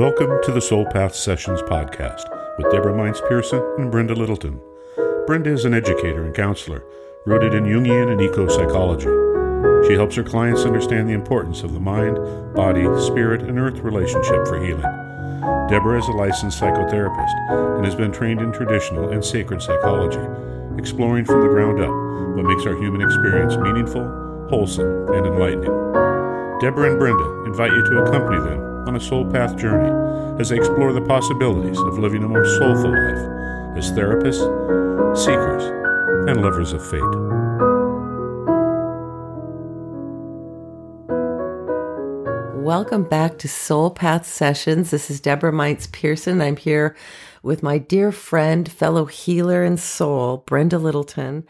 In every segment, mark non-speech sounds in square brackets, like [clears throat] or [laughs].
Welcome to the Soul Path Sessions podcast with Deborah Mines Pearson and Brenda Littleton. Brenda is an educator and counselor rooted in Jungian and eco psychology. She helps her clients understand the importance of the mind, body, spirit, and earth relationship for healing. Deborah is a licensed psychotherapist and has been trained in traditional and sacred psychology, exploring from the ground up what makes our human experience meaningful, wholesome, and enlightening. Deborah and Brenda invite you to accompany them on a soul path journey as they explore the possibilities of living a more soulful life as therapists, seekers, and lovers of fate. Welcome back to Soul Path Sessions. This is Deborah Mines Pearson. I'm here with my dear friend, fellow healer and soul, Brenda Littleton.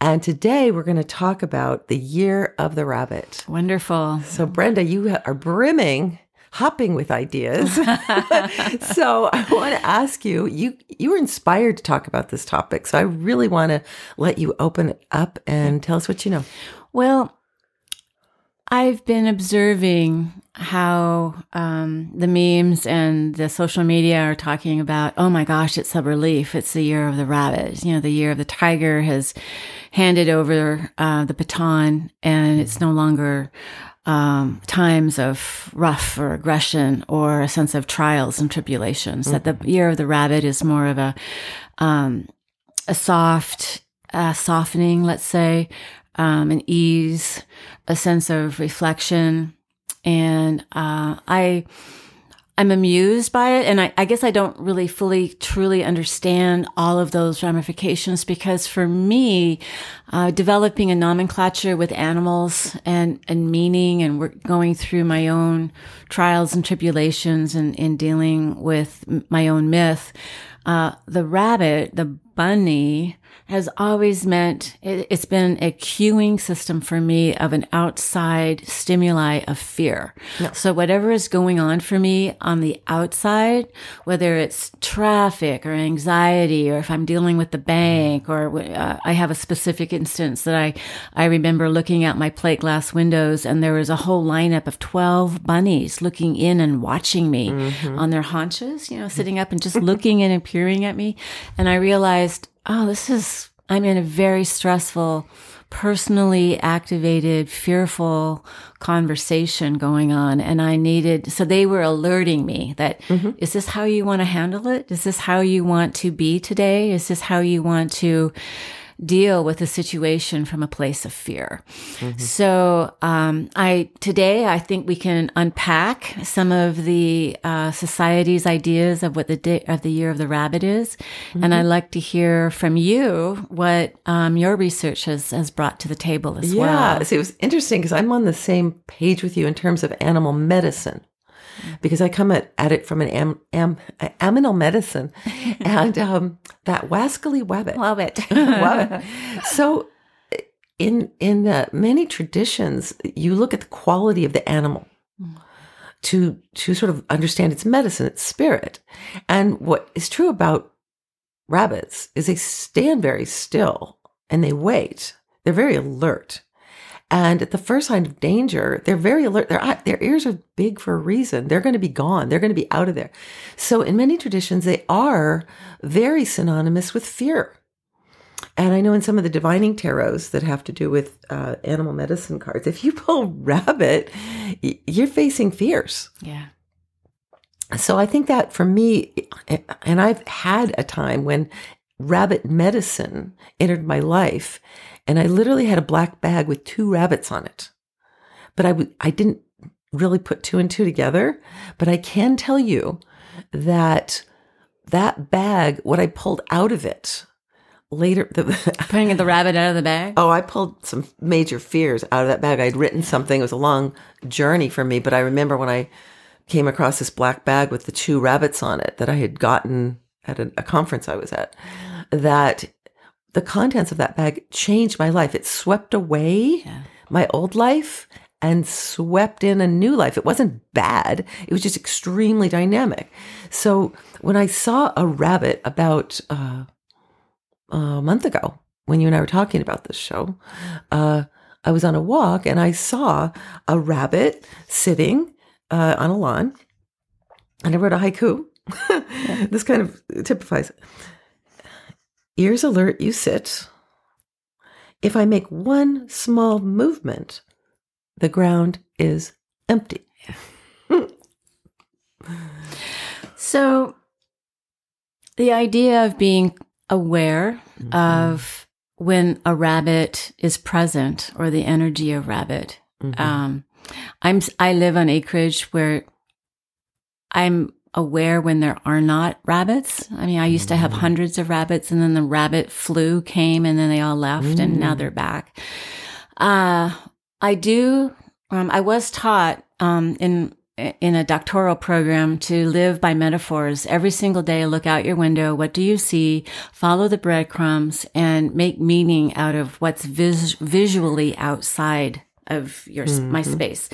And today we're going to talk about the year of the rabbit. Wonderful. So, Brenda, you are brimming hopping with ideas. [laughs] so I want to ask you, you you were inspired to talk about this topic. So I really want to let you open it up and tell us what you know. Well, I've been observing how um, the memes and the social media are talking about, oh my gosh, it's a relief. It's the year of the rabbit. You know, the year of the tiger has handed over uh, the baton and it's no longer um, times of rough or aggression or a sense of trials and tribulations. Mm-hmm. That the year of the rabbit is more of a um, a soft uh, softening, let's say, um, an ease, a sense of reflection, and uh, I I'm amused by it. And I, I, guess I don't really fully, truly understand all of those ramifications because for me, uh, developing a nomenclature with animals and, and meaning and we're going through my own trials and tribulations and in dealing with my own myth, uh, the rabbit, the bunny, has always meant it, has been a cueing system for me of an outside stimuli of fear. No. So whatever is going on for me on the outside, whether it's traffic or anxiety, or if I'm dealing with the bank, or uh, I have a specific instance that I I remember looking out my plate glass windows and there was a whole lineup of twelve bunnies looking in and watching me mm-hmm. on their haunches, you know, sitting up and just looking and peering at me, and I realized oh, this is, I'm in a very stressful, personally activated, fearful conversation going on. And I needed, so they were alerting me that mm-hmm. is this how you want to handle it? Is this how you want to be today? Is this how you want to deal with a situation from a place of fear. Mm-hmm. So, um, I today I think we can unpack some of the uh, society's ideas of what the day of the year of the rabbit is, mm-hmm. and I'd like to hear from you what um, your research has has brought to the table as yeah, well. Yeah, so it was interesting because I'm on the same page with you in terms of animal medicine because I come at, at it from an am, am, aminal medicine [laughs] and um, that wascally wabbit. Love it. Love it. [laughs] [laughs] So in in uh, many traditions, you look at the quality of the animal to to sort of understand its medicine, its spirit. And what is true about rabbits is they stand very still and they wait. They're very alert. And at the first sign of danger, they're very alert. Their, their ears are big for a reason. They're going to be gone. They're going to be out of there. So in many traditions, they are very synonymous with fear. And I know in some of the divining tarots that have to do with uh, animal medicine cards, if you pull rabbit, you're facing fears. Yeah. So I think that for me, and I've had a time when rabbit medicine entered my life and I literally had a black bag with two rabbits on it. But I w- I didn't really put two and two together. But I can tell you that that bag, what I pulled out of it later, the, [laughs] putting the rabbit out of the bag. Oh, I pulled some major fears out of that bag. I'd written something. It was a long journey for me, but I remember when I came across this black bag with the two rabbits on it that I had gotten at a, a conference I was at. That the contents of that bag changed my life. It swept away yeah. my old life and swept in a new life. It wasn't bad. It was just extremely dynamic. So when I saw a rabbit about uh, a month ago, when you and I were talking about this show, uh, I was on a walk and I saw a rabbit sitting uh, on a lawn and I wrote a haiku. [laughs] this kind of typifies it. Ears alert, you sit. If I make one small movement, the ground is empty. [laughs] So, the idea of being aware Mm-hmm. of when a rabbit is present or the energy of rabbit. Mhm. Um, I'm I live on acreage where I'm aware when there are not rabbits. I mean, I used to have hundreds of rabbits, and then the rabbit flu came, and then they all left, and now they're back. Uh, I do. Um, I was taught um, in in a doctoral program to live by metaphors every single day. Look out your window. What do you see? Follow the breadcrumbs and make meaning out of what's vis- visually outside of your my space.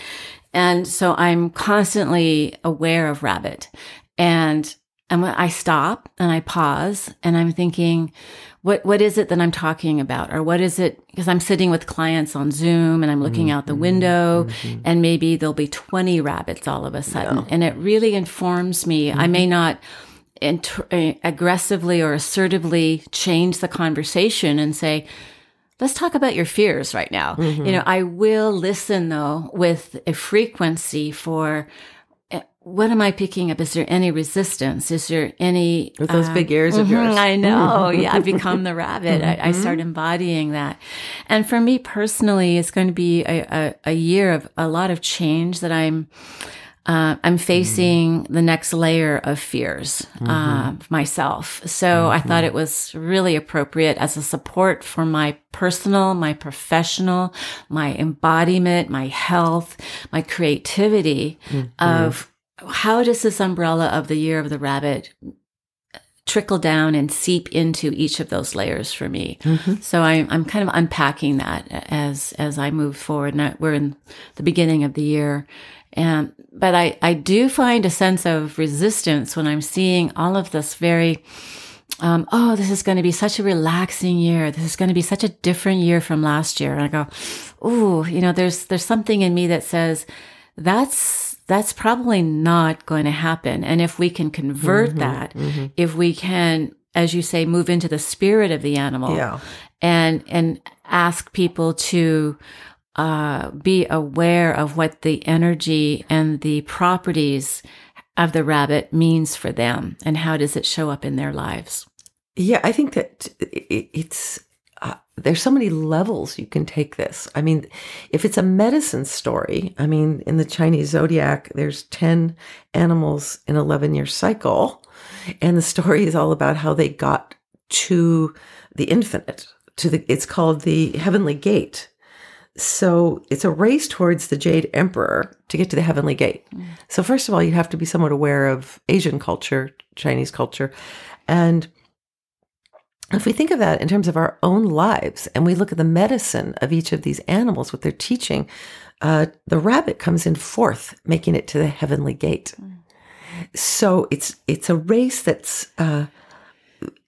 And so I'm constantly aware of rabbit. And and when I stop and I pause and I'm thinking, what what is it that I'm talking about, or what is it? Because I'm sitting with clients on Zoom and I'm looking out the mm-hmm. window, mm-hmm. and maybe there'll be 20 rabbits all of a sudden, and it really informs me. I may mm-hmm. not inter- uh, aggressively or assertively change the conversation and say, let's talk about your fears right now. You know, I will listen though with a frequency for uh, what am I picking up? Is there any resistance? Is there any With those big ears of mhm, yours. I know. yeah, I become the [laughs] rabbit. I, I start embodying that. And for me personally, it's going to be a, a, a year of a lot of change that I'm. Uh, I'm facing mm-hmm. the next layer of fears uh, mm-hmm. myself. So I mm-hmm. thought it was really appropriate as a support for my personal, my professional, my embodiment, my health, my creativity of how does this umbrella of the year of the rabbit trickle down and seep into each of those layers for me. So I'm I'm kind of unpacking that as as I move forward. And I, we're in the beginning of the year, and but I I do find a sense of resistance when I'm seeing all of this very. Um, oh, this is going to be such a relaxing year. This is going to be such a different year from last year. And I go, ooh, you know, there's there's something in me that says that's that's probably not going to happen. And if we can convert mm-hmm, that, mm-hmm. if we can, as you say, move into the spirit of the animal Yeah. and and ask people to uh, be aware of what the energy and the properties of the rabbit means for them and how does it show up in their lives. Yeah, I think that it's uh, there's so many levels you can take this. I mean, if it's a medicine story, I mean, in the Chinese zodiac, there's 10 animals in 11 year cycle. And the story is all about how they got to the infinite, to the, it's called the heavenly gate. So it's a race towards the Jade Emperor to get to the heavenly gate. So first of all, you have to be somewhat aware of Asian culture, Chinese culture, and if we think of that in terms of our own lives and we look at the medicine of each of these animals, what they're teaching, uh, the rabbit comes in fourth, making it to the heavenly gate. So it's it's a race that's uh,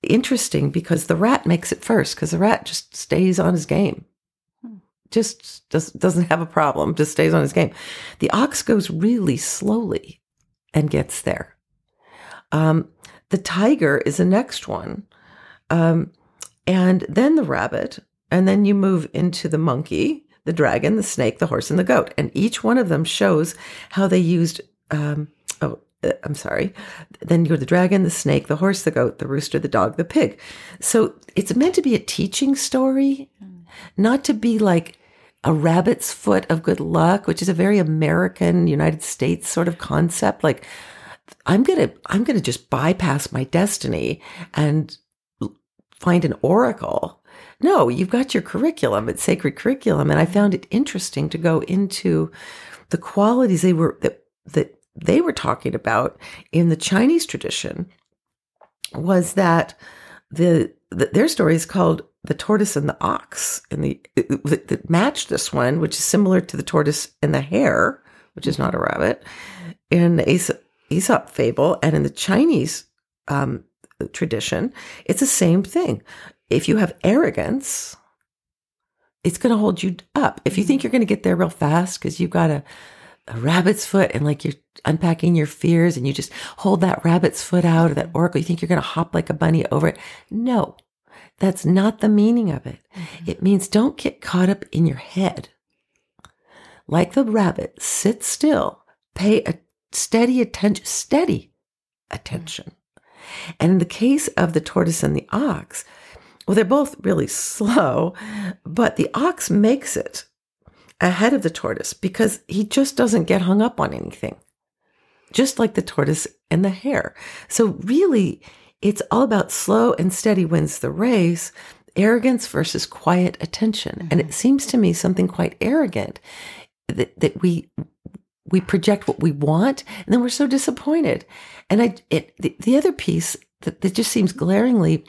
interesting because the rat makes it first because the rat just stays on his game, just does, doesn't have a problem, just stays on his game. The ox goes really slowly and gets there. Um, the tiger is the next one. Um, and then the rabbit, and then you move into the monkey, the dragon, the snake, the horse, and the goat. And each one of them shows how they used, um, oh, uh, I'm sorry. Then you're the dragon, the snake, the horse, the goat, the rooster, the dog, the pig. So it's meant to be a teaching story, not to be like a rabbit's foot of good luck, which is a very American, United States sort of concept. Like, I'm gonna, I'm gonna just bypass my destiny and find an oracle. No, you've got your curriculum. It's sacred curriculum, and I found it interesting to go into the qualities they were that that they were talking about in the Chinese tradition. Was that the, the their story is called the tortoise and the ox, and the that matched this one, which is similar to the tortoise and the hare, which is not a rabbit, in the Aesop, Aesop fable, and in the Chinese um, tradition, it's the same thing. If you have arrogance, it's going to hold you up. If you think you're going to get there real fast because you've got a, a rabbit's foot and like you're unpacking your fears and you just hold that rabbit's foot out or that oracle. You think you're going to hop like a bunny over it. No, that's not the meaning of it. Mm-hmm. It means don't get caught up in your head. Like the rabbit, sit still, pay a steady attention, steady attention. Mm-hmm. And in the case of the tortoise and the ox, well, they're both really slow, but the ox makes it ahead of the tortoise because he just doesn't get hung up on anything, just like the tortoise and the hare. So, really, it's all about slow and steady wins the race, arrogance versus quiet attention. Mm-hmm. And it seems to me something quite arrogant that, that we we project what we want and then we're so disappointed. And I it the, the other piece that, that just seems glaringly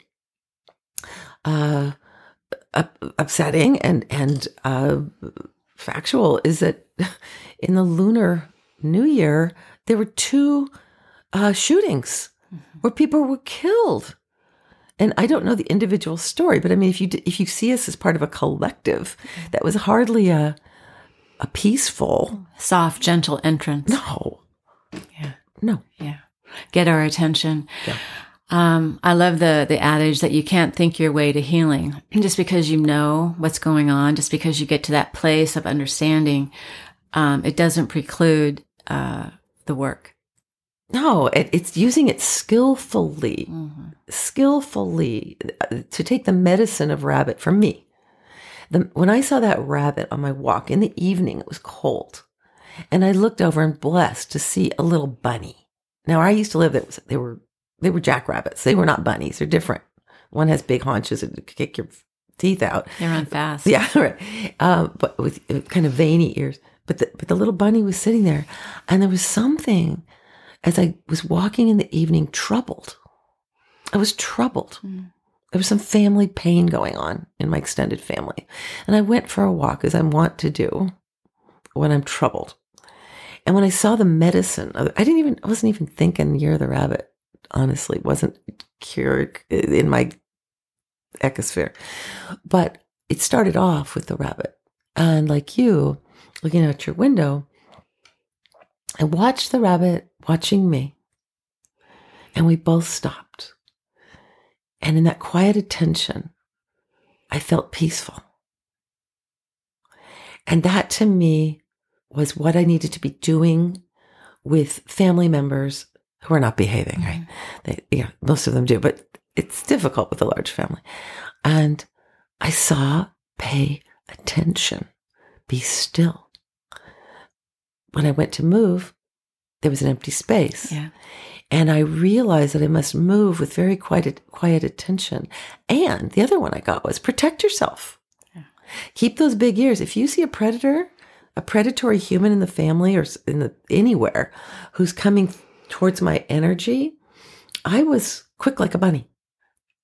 uh upsetting and and uh factual is that [laughs] in the lunar new year, there were two uh, shootings mm-hmm. where people were killed. And I don't know the individual story, but I mean, if you if you see us as part of a collective, that was hardly a a peaceful, soft, gentle entrance. No, yeah, no, yeah, get our attention. Yeah. Um, I love the the adage that you can't think your way to healing. Just because you know what's going on, just because you get to that place of understanding, um, it doesn't preclude uh, the work. No, it, it's using it skillfully, mm-hmm. skillfully uh, to take the medicine of rabbit for me. The, when I saw that rabbit on my walk in the evening, it was cold, and I looked over and blessed to see a little bunny. Now I used to live there; they were they were jackrabbits. They were not bunnies. They're different. One has big haunches and kick your teeth out. They run fast. Yeah, [laughs] right. Um, but with kind of veiny ears. But the, but the little bunny was sitting there, and there was something as I was walking in the evening, troubled. I was troubled. Mm. There was some family pain going on in my extended family, and I went for a walk as I want to do when I'm troubled. And when I saw the medicine, I didn't even I wasn't even thinking Year of the Rabbit honestly wasn't cured in my ecosphere. But it started off with the rabbit. And like you, looking out your window, I watched the rabbit watching me. And we both stopped. And in that quiet attention, I felt peaceful. And that to me was what I needed to be doing with family members who are not behaving, right? Mm-hmm. They, yeah, most of them do, but it's difficult with a large family. And I saw, pay attention, be still. When I went to move, there was an empty space. Yeah. And I realized that I must move with very quiet, quiet attention. And the other one I got was protect yourself. Yeah. Keep those big ears. If you see a predator, a predatory human in the family or in the anywhere who's coming towards my energy, I was quick like a bunny.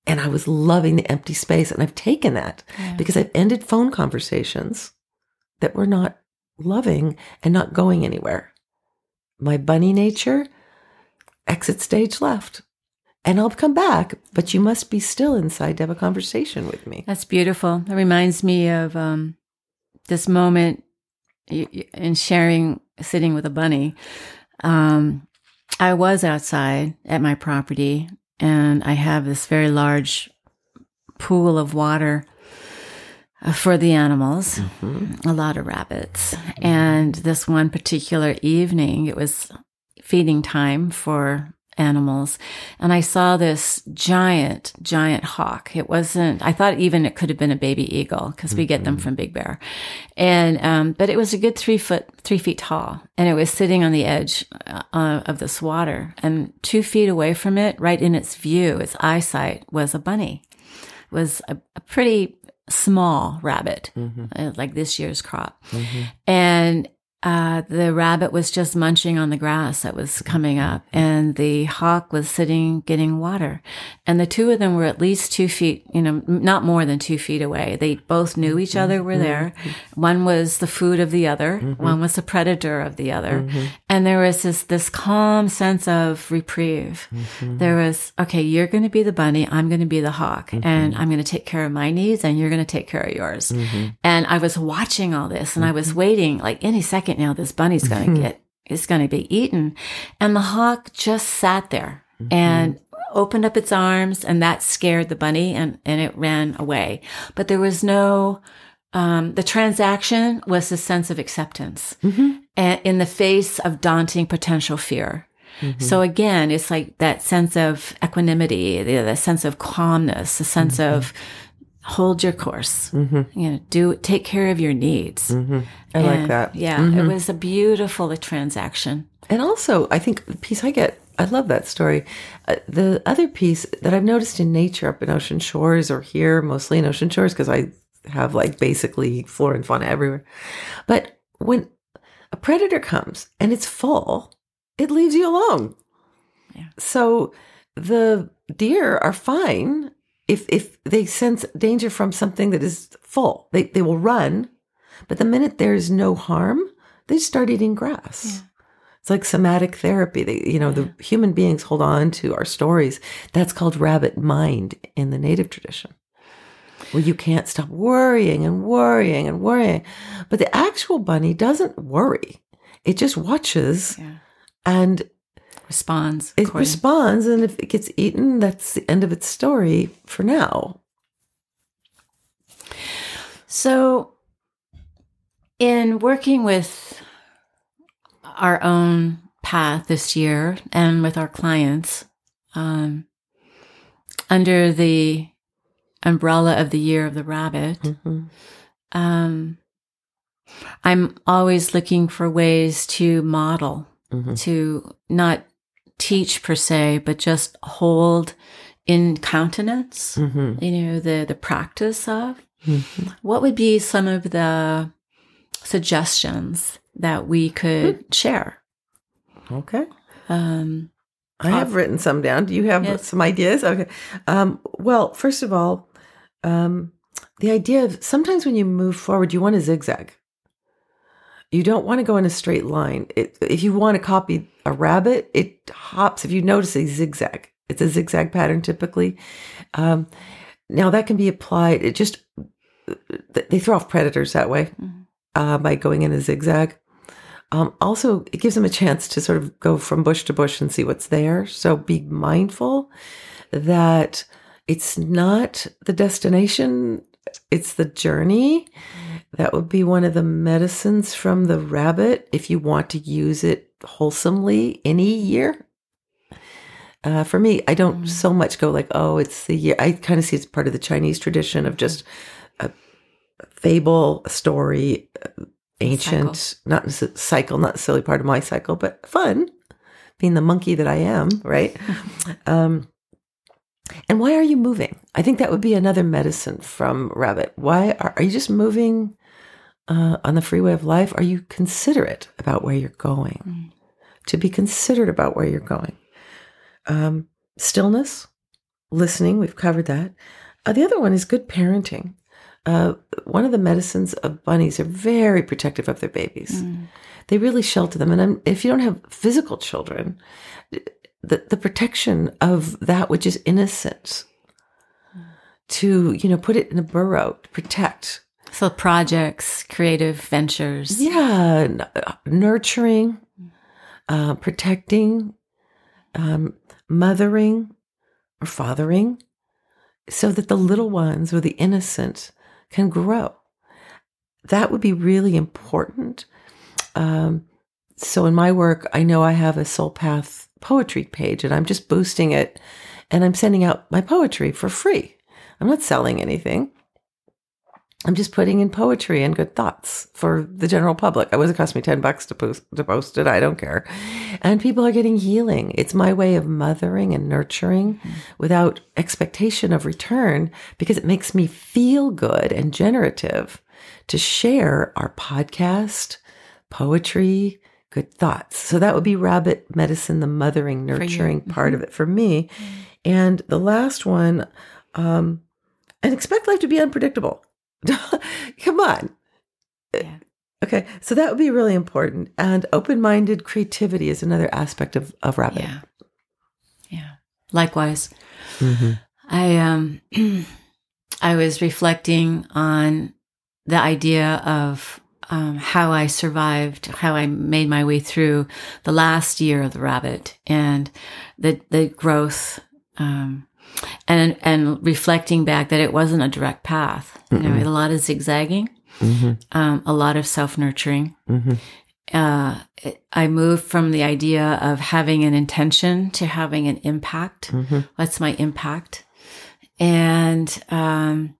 And I was loving the empty space. And I've taken that yeah. because I've ended phone conversations that were not loving and not going anywhere. My bunny nature, exit stage left. And I'll come back, but you must be still inside to have a conversation with me. That's beautiful. That reminds me of um, this moment in sharing, sitting with a bunny. Um, I was outside at my property and I have this very large pool of water for the animals, mm-hmm. a lot of rabbits. And this one particular evening, it was feeding time for animals. And I saw this giant, giant hawk. It wasn't, I thought even it could have been a baby eagle because we get them mm-hmm. from Big Bear. And, um, but it was a good three foot, three feet tall and it was sitting on the edge uh, of this water and two feet away from it, right in its view, its eyesight was a bunny, it was a, a pretty small rabbit, mm-hmm. uh, like this year's crop. Mm-hmm. And uh, the rabbit was just munching on the grass that was coming up, and the hawk was sitting getting water. And the two of them were at least two feet, you know, not more than two feet away. They both knew each other were there. Mm-hmm. One was the food of the other, mm-hmm. one was the predator of the other. Mm-hmm. And there was this, this calm sense of reprieve. Mm-hmm. There was, okay, you're going to be the bunny, I'm going to be the hawk, mm-hmm. and I'm going to take care of my needs, and you're going to take care of yours. Mm-hmm. And I was watching all this, and I was waiting, like any second second now, this bunny's going to mm-hmm. get, it's going to be eaten. And the hawk just sat there mm-hmm. and opened up its arms and that scared the bunny and, and it ran away. But there was no, um, the transaction was a sense of acceptance mm-hmm. a- in the face of daunting potential fear. So again, it's like that sense of equanimity, the, the sense of calmness, the sense of hold your course, mm-hmm. you know, do take care of your needs. Mm-hmm. I like that. Yeah, it mm-hmm. was a beautiful transaction. And also, I think the piece I get, I love that story. Uh, the other piece that I've noticed in nature up in Ocean Shores or here, mostly in Ocean Shores, because I have like basically flora and fauna everywhere. But when a predator comes and it's full, it leaves you alone. Yeah. So the deer are fine if if they sense danger from something that is full. They they will run, but the minute there's no harm, they start eating grass. It's like somatic therapy. They, you know, the human beings hold on to our stories. That's called rabbit mind in the native tradition, Well, you can't stop worrying and worrying and worrying. But the actual bunny doesn't worry. It just watches Yeah. and Responds. it according- responds. And if it gets eaten, that's the end of its story for now. So, in working with our own path this year and with our clients, um, under the umbrella of the year of the rabbit, Mhm. um, I'm always looking for ways to model, Mhm. to not teach per se, but just hold in countenance, Mhm. you know, the, the practice of. Mhm. What would be some of the suggestions that we could share? Okay. Um, I have written some down. Do you have Yes. some ideas? Okay. Um, well, first of all, um, the idea of sometimes when you move forward, you want to zigzag. You don't want to go in a straight line. It, if you want to copy a rabbit, it hops. If you notice a zigzag, it's a zigzag pattern typically. Um, now that can be applied. It just they throw off predators that way Mhm. uh, by going in a zigzag. Um, also, it gives them a chance to sort of go from bush to bush and see what's there. So be mindful that it's not the destination, it's the journey. That would be one of the medicines from the rabbit if you want to use it wholesomely any year. Uh, for me, I don't Mm. so much go like, oh, it's the year. I kind of see it's part of the Chinese tradition of just a fable, a story, uh, ancient, not cycle, not silly part of my cycle, but fun, being the monkey that I am, right? [laughs] um, and why are you moving? I think that would be another medicine from rabbit. Why are, are you just moving uh, on the freeway of life? Are you considerate about where you're going? Mm. To be considerate about where you're going. Um, stillness, listening, we've covered that. Uh, the other one is good parenting. Uh, one of the medicines of bunnies are very protective of their babies. Mm. They really shelter them. And I'm, if you don't have physical children, the, the protection of that which is innocent to, you know, put it in a burrow to protect. So projects, creative ventures. Yeah, n- uh, nurturing, uh, protecting, um, mothering or fathering, so that the little ones or the innocent can grow. That would be really important. Um, so in my work, I know I have a Soul Path poetry page, and I'm just boosting it, and I'm sending out my poetry for free. I'm not selling anything. I'm just putting in poetry and good thoughts for the general public. It was it cost me ten bucks to post to post it. I don't care, and people are getting healing. It's my way of mothering and nurturing without expectation of return because it makes me feel good and generative to share our podcast, poetry, good thoughts. So that would be rabbit medicine, the mothering, nurturing part of it for me. And the last one, um, and expect life to be unpredictable. [laughs] Come on. Yeah. Okay, so that would be really important. And open minded creativity is another aspect of, of rabbit. Yeah. Yeah. Likewise. Mm-hmm. I um [clears throat] I was reflecting on the idea of um, how I survived, how I made my way through the last year of the rabbit and the, the growth, um, and, and reflecting back that it wasn't a direct path, you know, a lot of zigzagging, um, a lot of self nurturing. Uh, it- I moved from the idea of having an intention to having an impact. What's my impact? And, um,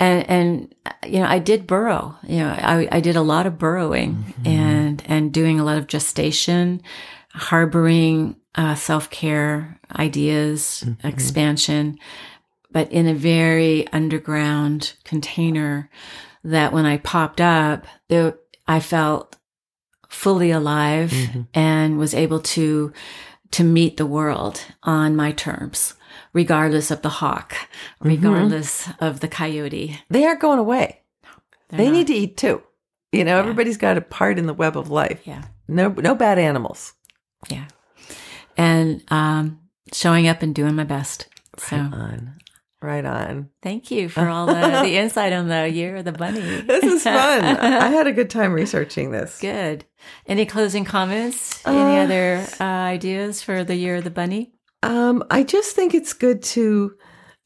and and you know i did burrow. You know i, I did a lot of burrowing and and doing a lot of gestation harboring uh, self-care ideas mm-hmm. expansion but in a very underground container that when i popped up there, i felt fully alive mm-hmm. and was able to to meet the world on my terms regardless of the hawk mm-hmm. regardless of the coyote They aren't going away. They're they not. need to eat too. You know, everybody's got a part in the web of life. yeah No, no bad animals. yeah and um showing up and doing my best so On, right on. thank you for all the, the [laughs] insight on the year of the bunny This is fun. I had a good time researching this. [laughs] good any closing comments any Uh, other uh, ideas for the year of the bunny Um, I just think it's good to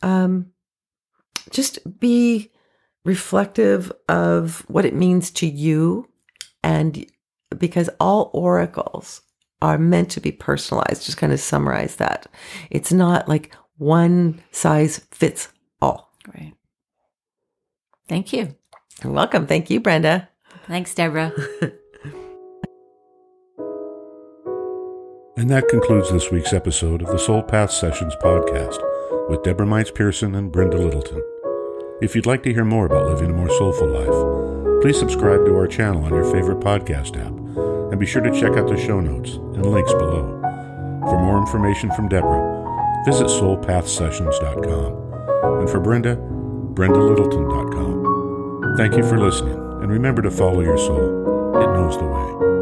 um, just be reflective of what it means to you, and because all oracles are meant to be personalized. Just kind of summarize that. It's not like one size fits all. great thank you You're welcome. Thank you, Brenda. thanks deborah [laughs] And that concludes this week's episode of the Soul Path Sessions podcast with Deborah Mines Pearson and Brenda Littleton. If you'd like to hear more about living a more soulful life, please subscribe to our channel on your favorite podcast app and be sure to check out the show notes and links below. For more information from Deborah, visit soulpathsessions.com and for Brenda, brendalittleton.com. Thank you for listening and remember to follow your soul. It knows the way.